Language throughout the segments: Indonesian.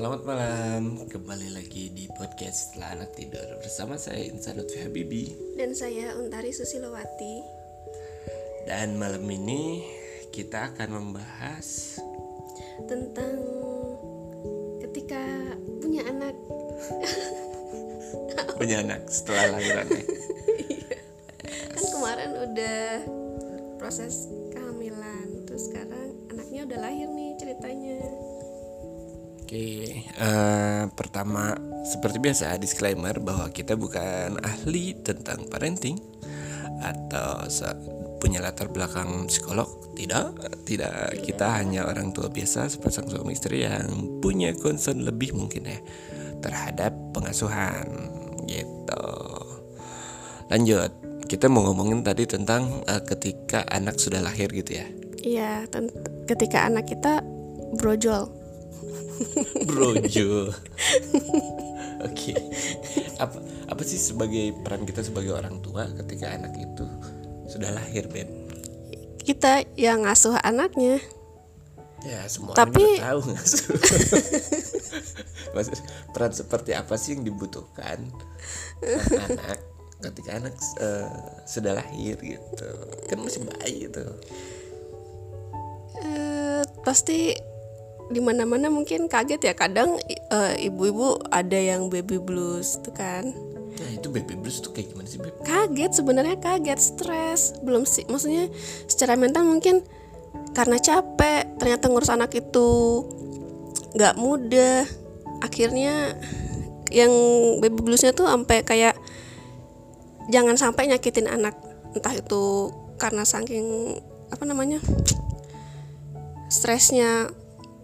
Selamat malam, kembali lagi di podcast Setelah Anak Tidur. Bersama saya Insan Lutfi Habibi. Dan saya Untari Susilowati. Dan malam ini kita akan membahas Tentang ketika punya anak. Punya anak setelah lahirannya Kan kemarin udah proses Oke, eh, pertama seperti biasa disclaimer bahwa kita bukan ahli tentang parenting atau punya latar belakang psikolog. Tidak, tidak. Kita hanya orang tua biasa sepasang suami istri yang punya concern lebih mungkin ya terhadap pengasuhan gitu. Lanjut, kita mau ngomongin tadi tentang eh, ketika anak sudah lahir gitu ya. Iya, ketika anak kita brojol Brojo. Oke. Apa apa sih sebagai peran kita sebagai orang tua ketika anak itu sudah lahir, Beb? Kita yang ngasuh anaknya Ya, semua Tapi- orang tahu nggak sih? Maksud, peran seperti apa sih yang dibutuhkan anak ketika anak eh, sudah lahir gitu? Kan masih bayi gitu. eh, Pasti di mana-mana mungkin kaget ya. Kadang eh, ibu-ibu ada yang baby blues tuh kan. Nah, itu baby blues tuh kayak gimana sih, Beb? kaget sebenarnya kaget stres. Belum sih maksudnya secara mental mungkin karena capek ternyata ngurus anak itu nggak mudah. Akhirnya yang baby bluesnya tuh sampai kayak jangan sampai nyakitin anak. Entah itu karena saking apa namanya stresnya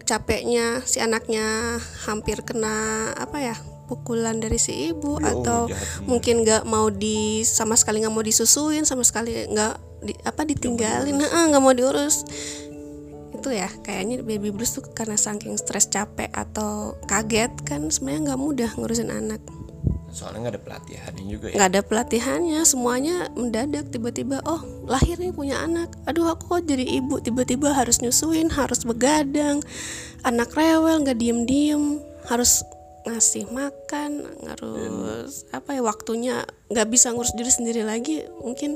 capeknya si anaknya hampir kena apa ya pukulan dari si ibu Ya atau Allah, jahat. mungkin nggak mau di sama sekali nggak mau disusuin sama sekali nggak di, apa ditinggalin. nggak mau diurus. Itu ya kayaknya baby blues tuh karena saking stres capek atau kaget kan sebenarnya nggak mudah ngurusin anak Soalnya nggak ada pelatihannya juga ya. nggak ada pelatihannya semuanya mendadak tiba-tiba oh lahir nih punya anak aduh aku kok jadi ibu tiba-tiba harus nyusuin harus begadang anak rewel nggak diem-diem harus ngasih makan harus apa ya waktunya nggak bisa ngurus diri sendiri lagi mungkin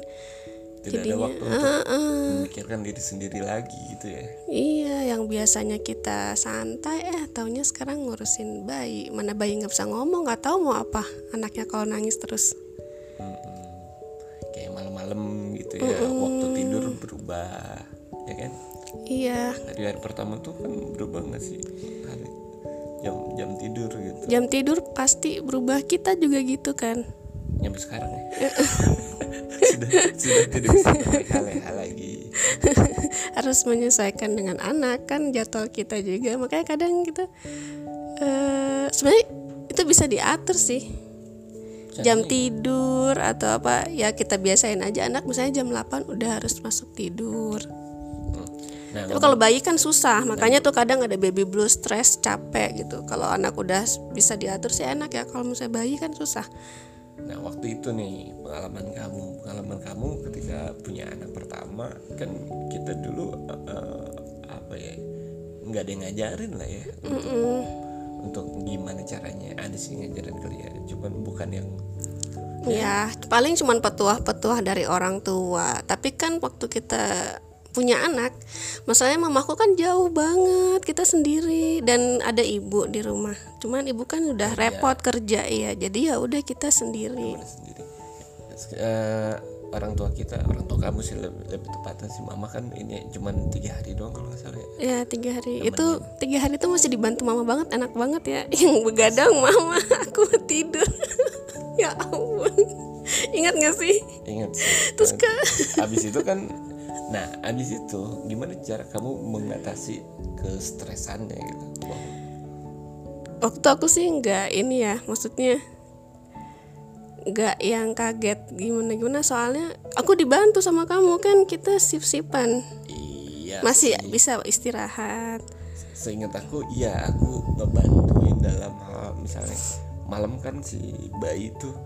Tidak ada jadinya waktu untuk Heeh. memikirkan diri sendiri lagi gitu ya. iya yang biasanya kita santai eh taunya sekarang ngurusin bayi. Mana bayi nggak bisa ngomong nggak tahu mau apa. Anaknya kalau nangis terus. Kayak malam-malam gitu ya waktu tidur berubah ya kan? Iya. Dari hari pertama tuh kan berubah nggak sih? Hari jam jam tidur gitu. Jam tidur pasti berubah. Kita juga gitu kan. Nyampe sekarang ya sudah sudah tidak bisa lagi. Harus menyesuaikan dengan anak kan jadwal kita juga. Makanya kadang kita eh sebenarnya itu bisa diatur sih. Jam tidur atau apa ya kita biasain aja. Anak misalnya jam 8 udah harus masuk tidur. Nah tapi kalau bayi kan susah. Makanya tuh kadang ada baby blues stres capek gitu. Kalau anak udah bisa diatur sih enak ya. Kalau misalnya bayi kan susah nah waktu itu nih pengalaman kamu. Pengalaman kamu ketika punya anak pertama kan kita dulu eh, apa ya nggak ada yang ngajarin lah ya untuk, untuk gimana caranya. Ada sih ngajarin kali ya cuman bukan yang Ya, paling cuman petuah-petuah dari orang tua. Tapi kan waktu kita punya anak, masalahnya mamaku kan jauh banget, kita sendiri dan ada ibu di rumah. Cuman ibu kan udah repot kerja ya, jadi ya udah kita sendiri. gimana sendiri Eh, orang tua kita orang tua kamu sih lebih, lebih tepatnya si mama kan ini cuman tiga hari doang kalau nggak salah ya Ya tiga hari itu tiga hari itu masih dibantu mama banget, enak banget ya. Yang begadang mama, aku tidur. ya ampun, ingat gak sih? ingat. Terus kan abis itu kan nah abis itu gimana cara kamu mengatasi kestresannya gitu? Waktu aku sih nggak ini ya maksudnya nggak yang kaget gimana gimana soalnya aku dibantu sama kamu kan kita sip sipan iya masih sih. bisa istirahat. Seingat aku iya aku ngebantuin dalam hal misalnya malam kan si bayi tuh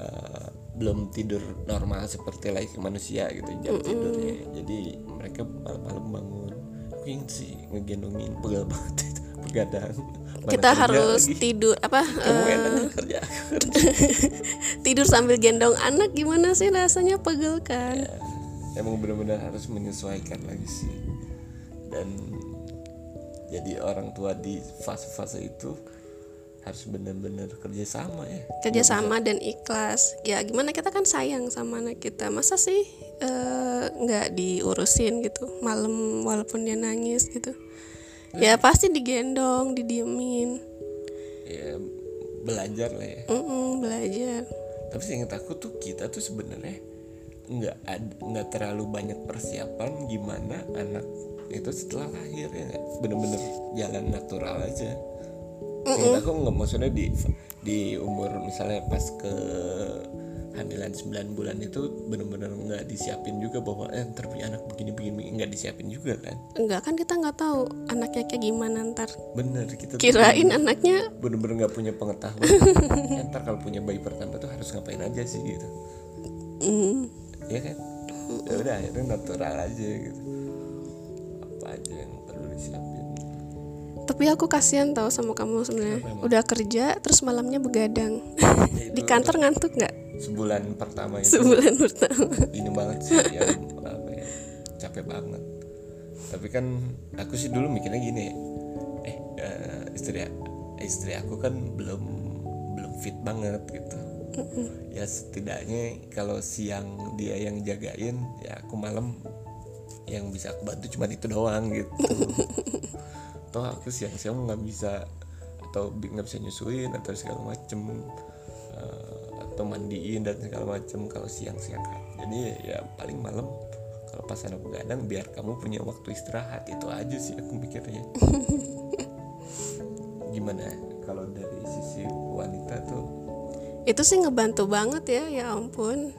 eh, belum tidur normal seperti layaknya manusia gitu jam tidurnya. Jadi mereka malam-malam bangun. Aku inget sih ngegendongin pegal banget itu begadang Mana kita harus lagi. tidur apa kamu enak nggak kerja. tidur sambil gendong anak gimana sih rasanya? Pegel kan? Emang benar-benar harus menyesuaikan lagi sih. Dan jadi orang tua di fase-fase itu harus benar-benar kerjasama ya. Kerjasama dan ikhlas. Ya gimana kita kan sayang sama anak kita. Masa sih eh, nggak diurusin gitu? Malam walaupun dia nangis gitu. Ya pasti digendong didiemin. Ya belajar lah ya. Mm-mm, belajar. Tapi seingat aku tuh kita tuh sebenarnya nggak nggak terlalu banyak persiapan gimana anak itu setelah lahir ya bener-bener jalan natural aja seingat aku nggak maksudnya di di umur misalnya pas ke hamilan 9 bulan itu bener-bener nggak disiapin juga bahwa eh ntar punya anak begini begini nggak disiapin juga kan? Enggak kan kita nggak tahu anaknya kayak gimana ntar bener kita kirain anaknya. bener-bener nggak punya pengetahuan. Eh, ntar kalau punya bayi pertama tuh harus ngapain aja sih gitu. Mm, ya kan? Ya udah akhirnya natural aja gitu tapi aku kasihan tau sama kamu sebenarnya. Udah kerja terus malamnya begadang. Di kantor ngantuk nggak? Sebulan pertama itu. Sebulan pertama. Ini banget sih yang apa ya, capek banget. Tapi kan aku sih dulu mikirnya gini eh eh, istri istri aku kan belum belum fit banget gitu. Ya setidaknya kalau siang dia yang jagain ya aku malam yang bisa aku bantu cuma itu doang gitu toh aku siang-siang nggak bisa atau nggak bisa nyusuin atau segala macem eh, atau mandiin dan segala macem kalau siang-siang kan. Jadi ya, paling malam kalau pas anak begadang biar kamu punya waktu istirahat itu aja sih aku mikirnya. Gimana? Kalau dari sisi wanita tuh? Itu sih ngebantu banget ya ya ampun.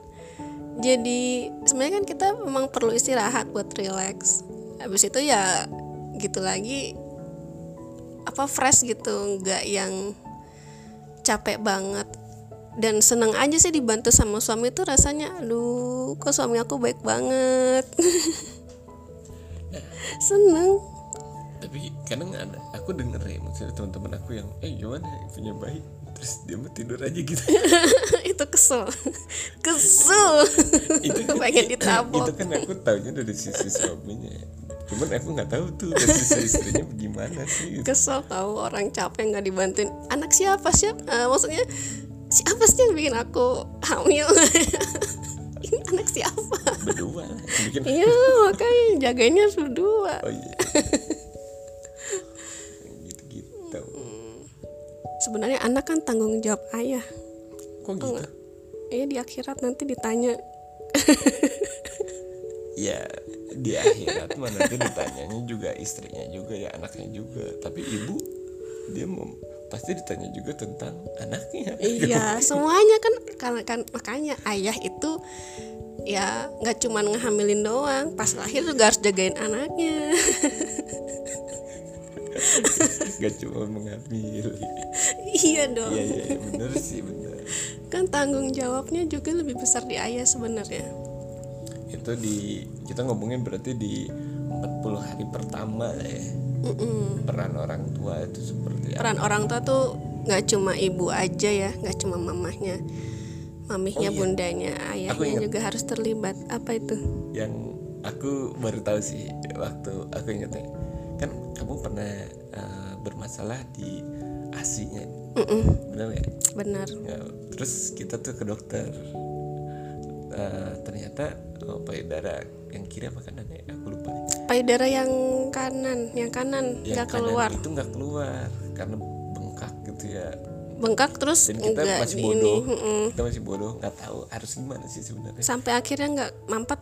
Jadi sebenarnya kan kita memang perlu istirahat buat relax. Habis itu ya gitu lagi apa fresh gitu nggak yang capek banget. Dan seneng aja sih dibantu sama suami itu rasanya aduh kok suami aku baik banget. Seneng. Tapi kadang ada aku denger ya maksudnya teman-teman aku yang eh gimana? Ya, punya bayi terus dia mau tidur aja gitu. Itu kesel. Kesel. Itu kan, pengen ditabok. itu kan aku taunya dari sisi suaminya. Cuman aku nggak tahu tuh dari sisi istrinya gimana sih. Gitu. kesel tahu orang capek nggak dibantuin. Anak siapa sih Eh, maksudnya siapa sih yang bikin aku hamil? Ini anak siapa? Berdua. Bikin iya makanya jagainnya berdua. Oh iya sebenarnya anak kan tanggung jawab ayah. Kok gitu? iya di akhirat nanti ditanya. Ya di akhirat mah nanti ditanyanya juga istrinya juga ya anaknya juga. Tapi ibu dia mau pasti ditanya juga tentang anaknya. Iya semuanya kan karena kan makanya ayah itu ya nggak cuma ngehamilin doang pas lahir juga harus jagain anaknya. Gak cuma mengambil iya dong. Iya iya iya, bener sih bener. Kan tanggung jawabnya juga lebih besar di ayah sebenarnya. Itu di kita ngomongin berarti di 40 hari pertama ya. Peran orang tua itu seperti apa? Peran orang tua tuh nggak cuma ibu aja ya nggak cuma mamahnya mamihnya Oh, iya. bundanya ayahnya juga harus terlibat. Apa itu? Yang aku baru tahu sih waktu aku ingetnya kan kamu pernah eh, bermasalah di asinya benar nggak? Benar. Ya, terus kita tuh ke dokter. Eh, ternyata oh, payudara yang kiri apa kanan ya? Aku lupa. Payudara yang kanan yang kanan yang nggak keluar. itu nggak keluar karena bengkak gitu ya. Bengkak terus dan kita masih di ini bodoh mm-mm. kita masih bodoh nggak tahu harus gimana sih sebenarnya. Sampai akhirnya nggak mampet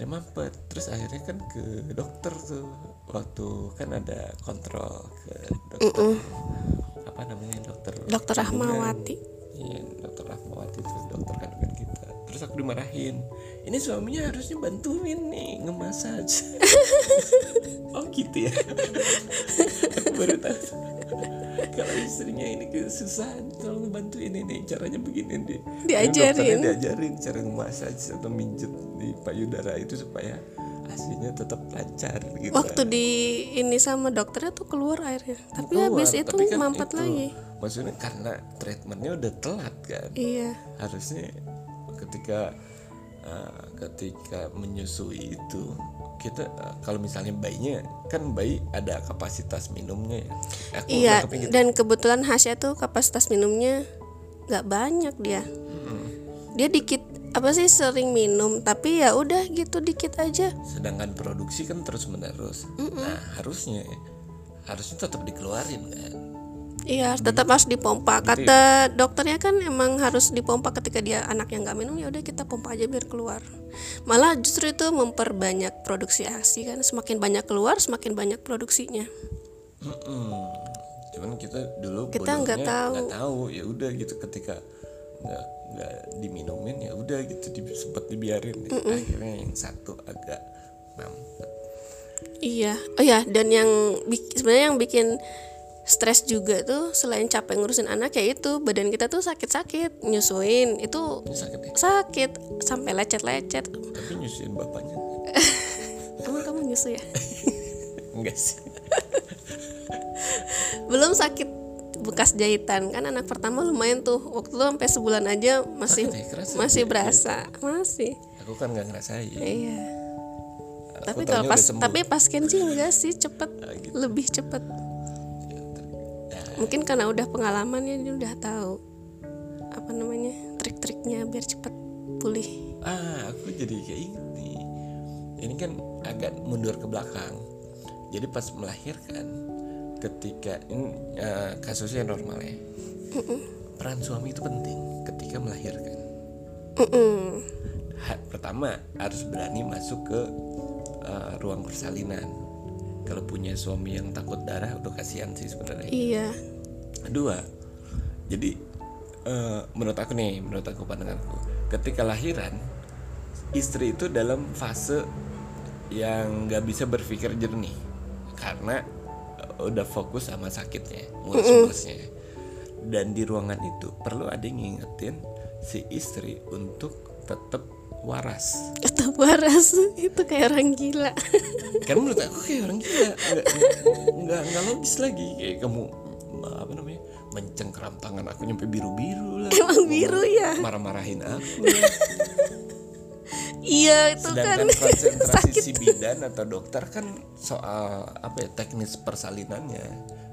akhirnya mampet. Terus akhirnya kan ke dokter tuh. Waktu kan ada kontrol ke dokter. Apa namanya dokter dokter kandungan. Rahmawati. Iya dokter Rahmawati terus dokter kandungan kita. Terus aku dimarahin. Ini suaminya harusnya bantuin nih ngemasaj oh gitu ya. Aku baru tahu kalau istrinya ini kesusahan tolong bantuin ini caranya begini deh Diajarin. diajarin cara ngemasaj atau minjet di payudara itu supaya aslinya tetap lancar gitu. Waktu di ini sama dokternya tuh keluar airnya. Tapi Keluar, habis itu tapi kan mampet itu, lagi. maksudnya karena treatmentnya udah telat kan? Iya. Harusnya ketika uh, ketika menyusui itu kita uh, kalau misalnya bayinya kan bayi ada kapasitas minumnya ya. Aku iya gitu. dan kebetulan Hasya tuh kapasitas minumnya nggak banyak dia. Dia dikit apa sih sering minum tapi ya udah gitu dikit aja. Sedangkan produksi kan terus menerus nah harusnya harusnya tetap dikeluarin kan Iya, tetap harus dipompa. Kata dokternya kan emang harus dipompa ketika dia anak yang nggak minum ya udah kita pompa aja biar keluar. Malah justru itu memperbanyak produksi ASI kan, semakin banyak keluar semakin banyak produksinya. Mm-mm. cuman kita dulu Kita nggak tahu. nggak tahu ya udah gitu ketika nggak nggak diminumin ya udah gitu di, sempet dibiarin akhirnya yang satu agak mampet Iya, oh ya dan yang sebenarnya yang bikin stres juga tuh selain capek ngurusin anak ya itu badan kita tuh sakit-sakit nyusuin itu sakit ya sakit sampai lecet-lecet. tapi nyusuin bapaknya Emang kamu nyusu ya? enggak sih belum sakit bekas jahitan kan anak pertama lumayan tuh waktu itu sampai sebulan aja masih Sakit ya? Kerasa masih ya? berasa masih aku kan nggak ngerasain iya Aku tapi kalau pas tapi pas kenji enggak sih cepet Ah, gitu. lebih cepet Ya, mungkin karena udah pengalaman ya dia udah tahu apa namanya trik-triknya biar cepet pulih. Ah aku jadi kayak ini ini kan agak mundur ke belakang. Jadi pas melahirkan ketika ini eh, kasusnya normal ya. Peran suami itu penting ketika melahirkan. Mm-mm. Ha- pertama harus berani masuk ke eh, ruang persalinan. Kalau punya suami yang takut darah udah kasihan sih sebenarnya. Iya Kedua, jadi eh, menurut aku nih, menurut aku pandanganku, ketika lahiran istri itu dalam fase yang nggak bisa berpikir jernih karena eh, udah fokus sama sakitnya, mulus-mulusnya. Dan di ruangan itu perlu ada yang ngingetin si istri untuk tetap waras. tetap waras itu kayak orang gila Karena menurut aku kayak orang gila, nggak nggak logis lagi kayak kamu apa namanya mencengkeram tangan aku nyampe biru-biru lah. Emang biru ya? Marah-marahin aku. lah. iya itu Sedangkan kan konsentrasi si bidan atau dokter kan soal apa ya teknis persalinannya.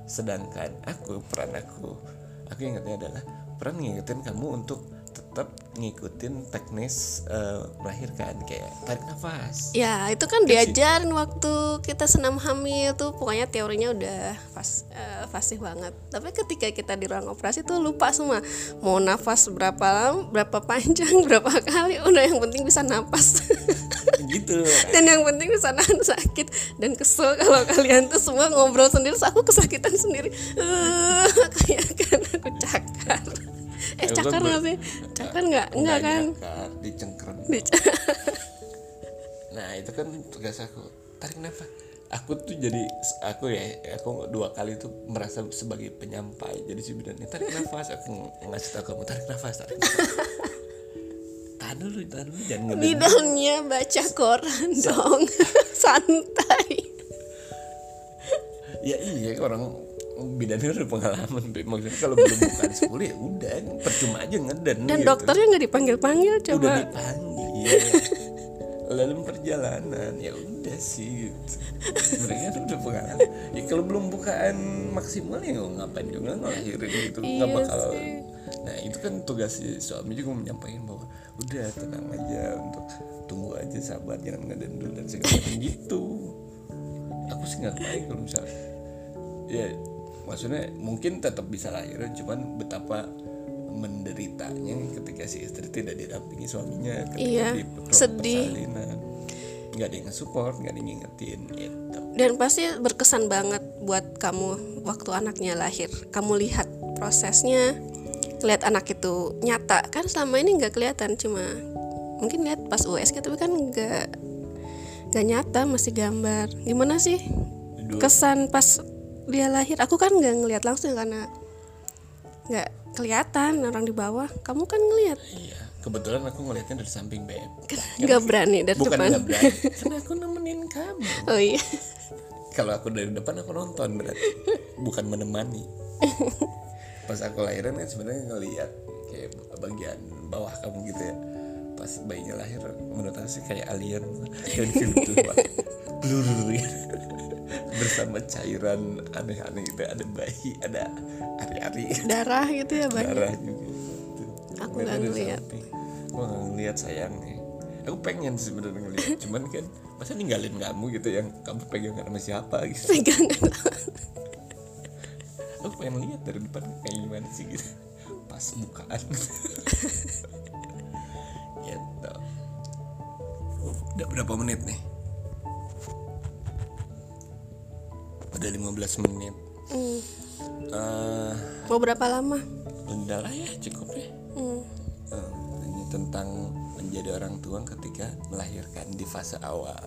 Sedangkan aku peran aku, aku ingatnya adalah peran ngingetin kamu untuk tetap ngikutin teknis eh, melahirkan kayak tarik nafas. Ya itu kan diajarin waktu kita senam hamil tuh pokoknya teorinya udah fas, eh, fasih banget. Tapi ketika kita di ruang operasi tuh lupa semua mau nafas berapa lama, berapa panjang, berapa kali. Udah yang penting bisa napas. gitu. dan yang penting bisa nahan sakit dan kesel kalau kalian tuh semua ngobrol sendiri, aku kesakitan sendiri. Eh, kayak kan aku cakar. Eh cakar nggak sih? Cakar nggak? Enggak kan? nyakar, dicengkram. Di- Nah itu kan tugas aku tarik nafas. Aku tuh jadi aku ya aku dua kali tuh merasa sebagai penyampai. Jadi si bidan "Ini tarik nafas. Aku ng- ngasih tahu kamu tarik nafas. Tarik nafas. tahan dulu, tahan dulu jangan ngeden. Bidangnya baca koran dong Santai Ya iya orang bidannya udah pengalaman. Maksudnya kalau belum bukan 10 ya udah percuma aja ngeden. Dan gitu. dokternya nggak dipanggil-panggil udah coba dipanggil dalam perjalanan ya udah sih gitu. mereka tuh udah pengalaman ya kalau belum bukaan maksimal ya ngapain juga ngelahirin gitu nggak Iya bakal sih. nah itu kan tugas si suami juga menyampaikan bahwa udah tenang aja untuk tunggu aja sabar jangan ngeden dulu dan segala macam gitu aku sih nggak kebayang kalau misalnya ya maksudnya mungkin tetap bisa lahiran cuman betapa menderitanya ketika si istri tidak didampingi suaminya ketika Iya, di sedih. persalinan. Nggak ada yang nge-support nggak ada yang ngingetin gitu. Dan pasti berkesan banget buat kamu Waktu anaknya lahir. Kamu lihat prosesnya Lihat anak itu nyata. Kan selama ini nggak kelihatan Cuma mungkin lihat pas USG Tapi kan nggak nggak nyata Masih gambar. Gimana sih kesan pas dia lahir. Aku kan nggak ngelihat langsung karena nggak kelihatan orang di bawah. Kamu kan ngelihat. Iya kebetulan aku ngelihatnya dari samping beb. Nggak berani dari bukan depan. nggak berani. Karena aku nemenin kamu. Oh iya. Kalau aku dari depan aku nonton berarti. Bukan menemani. Pas aku lahiran kan sebenarnya ngelihat kayak bagian bawah kamu gitu ya. Pas bayinya lahir menurut aku sih kayak alien. Yang film tuh Pak. blur gitu. Bersama cairan aneh-aneh gitu ada bayi ada ari-ari. Darah gitu ya banyak darah juga. Tuh, Aku nggak ngeliat. Gua nggak ngeliat sayangnya aku pengen sebenarnya ngeliat cuman kan masa ninggalin kamu gitu yang kamu pegang sama siapa gitu? Pegangan aku pengen lihat dari depan kayak gimana sih gitu. Pas bukaan. Gitu. Udah berapa menit nih 15 menit Hmm. Eh, mau berapa lama udah lah ya cukup ya Hmm. Eh, ini tentang menjadi orang tua ketika melahirkan di fase awal.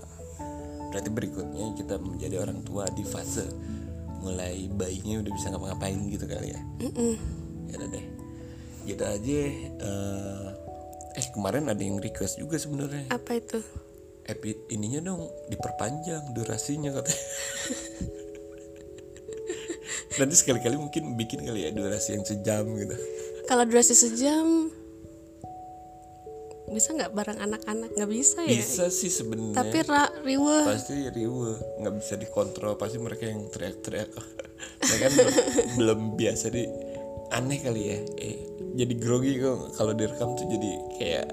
Berarti berikutnya kita menjadi orang tua di fase mulai bayinya udah bisa ngapa-ngapain gitu kali ya. Ya udah deh. Gitu aja. eh, eh kemarin ada yang request juga sebenarnya. apa itu Epi ininya dong diperpanjang durasinya katanya. Nanti sekali-kali mungkin bikin kali ya durasi yang sejam gitu. kalau durasi sejam bisa nggak bareng anak-anak? Nggak bisa ya? Bisa sih sebenarnya. tapi ra riweh pasti riwe. Nggak bisa dikontrol. Pasti mereka yang teriak-teriak. Mereka kan belum, belum biasa di aneh kali ya. Eh, jadi grogi kok. Kalau direkam tuh jadi kayak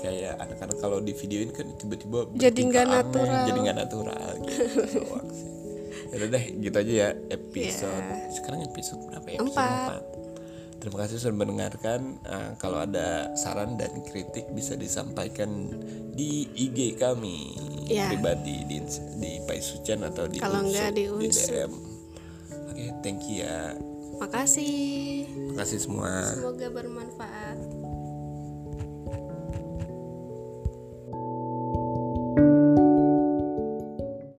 kayak anak-anak kalau di videoin kan tiba-tiba Jadi nggak natural. jadi nggak natural gitu Yaudah deh gitu aja ya episode sekarang episode berapa ya episode Empat. Terima kasih sudah mendengarkan. Ah, kalau ada saran dan kritik bisa disampaikan di IG kami Ya. pribadi di di Paisucan atau di Kalau Unsu, nggak di Unsu. DM. Oke, thank you ya. makasih Terima kasih semua. semoga bermanfaat